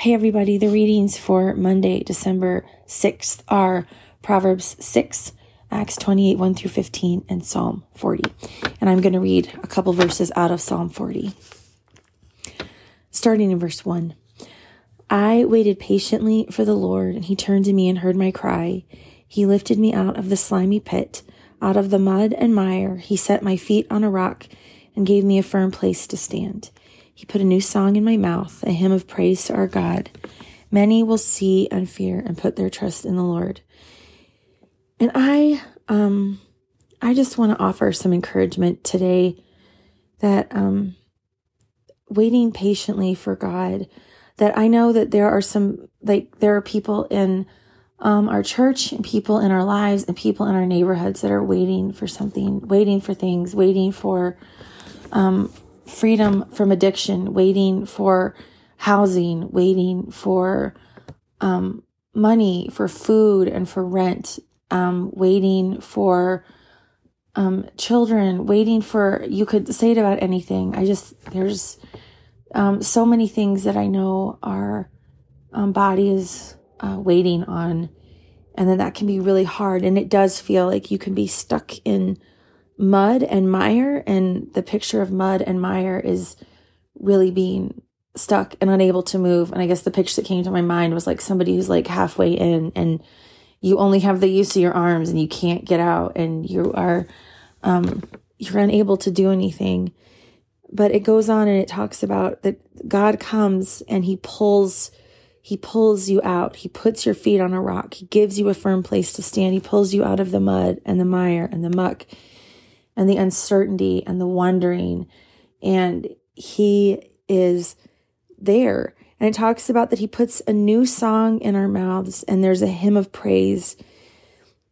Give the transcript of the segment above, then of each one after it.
Hey, everybody, the readings for Monday, December 6th are Proverbs 6, Acts 28, 1 through 15, and Psalm 40. And I'm going to read a couple verses out of Psalm 40. Starting in verse 1. I waited patiently for the Lord, and he turned to me and heard my cry. He lifted me out of the slimy pit, out of the mud and mire. He set my feet on a rock and gave me a firm place to stand. He put a new song in my mouth, a hymn of praise to our God. Many will see and fear and put their trust in the Lord. And I, um, I just want to offer some encouragement today that, um, waiting patiently for God, that I know that there are some, like, there are people in, um, our church and people in our lives and people in our neighborhoods that are waiting for something, waiting for things, waiting for, um, freedom from addiction, waiting for housing, waiting for um, money, for food, and for rent, um, waiting for um, children, waiting for, you could say it about anything. I just, there's um, so many things that I know our um, body is uh, waiting on. And then that can be really hard. And it does feel like you can be stuck in mud and mire. And the picture of mud and mire is really being stuck and unable to move. And I guess the picture that came to my mind was like somebody who's like halfway in and you only have the use of your arms and you can't get out and you are, um, you're unable to do anything. But it goes on and it talks about that God comes and he pulls, he pulls you out. He puts your feet on a rock. He gives you a firm place to stand. He pulls you out of the mud and the mire and the muck and the uncertainty and the wondering. And he is there. And it talks about that he puts a new song in our mouths and there's a hymn of praise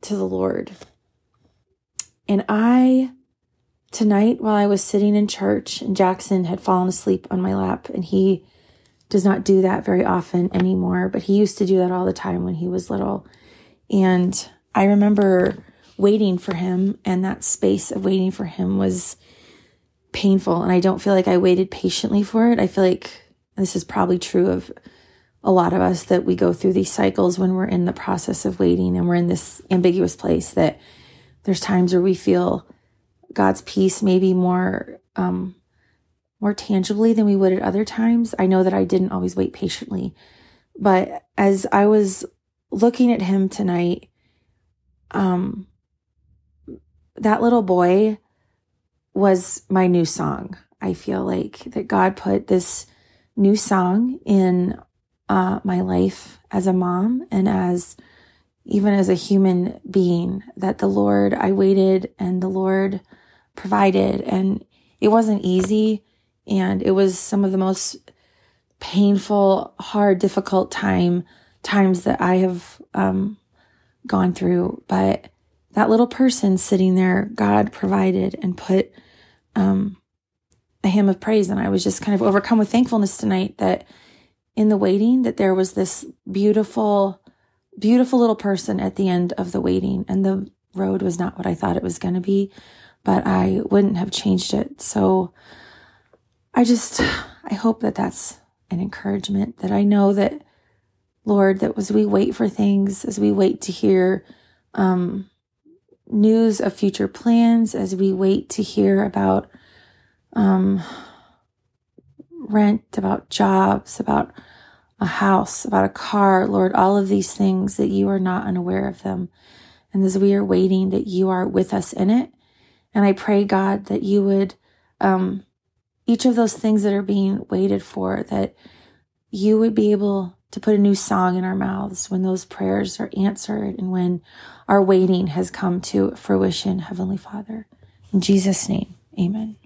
to the Lord. And I, tonight, while I was sitting in church and Jackson had fallen asleep on my lap, and he does not do that very often anymore, but he used to do that all the time when he was little. And I remember waiting for him, and that space of waiting for him was painful. And I don't feel like I waited patiently for it. I feel like this is probably true of a lot of us that we go through these cycles when we're in the process of waiting and we're in this ambiguous place that there's times where we feel God's peace maybe more um, more tangibly than we would at other times. I know that I didn't always wait patiently, but as I was looking at him tonight, um, that little boy was my new song. I feel like that God put this new song in uh, my life as a mom and as even as a human being that the Lord, I waited and the Lord provided. And it wasn't easy. And it was some of the most painful, hard, difficult time times that I have um, gone through. But that little person sitting there, God provided and put um, a hymn of praise. And I was just kind of overcome with thankfulness tonight that in the waiting, that there was this beautiful, beautiful little person at the end of the waiting. And the road was not what I thought it was going to be, but I wouldn't have changed it. So I just, I hope that that's an encouragement that I know that, Lord, that as we wait for things, as we wait to hear, um, news of future plans as we wait to hear about um, rent, about jobs, about a house, about a car, Lord, all of these things that you are not unaware of them. And as we are waiting, that you are with us in it. And I pray, God, that you would, um, each of those things that are being waited for, that you would be able to put a new song in our mouths when those prayers are answered and when our waiting has come to fruition, Heavenly Father. In Jesus' name, amen.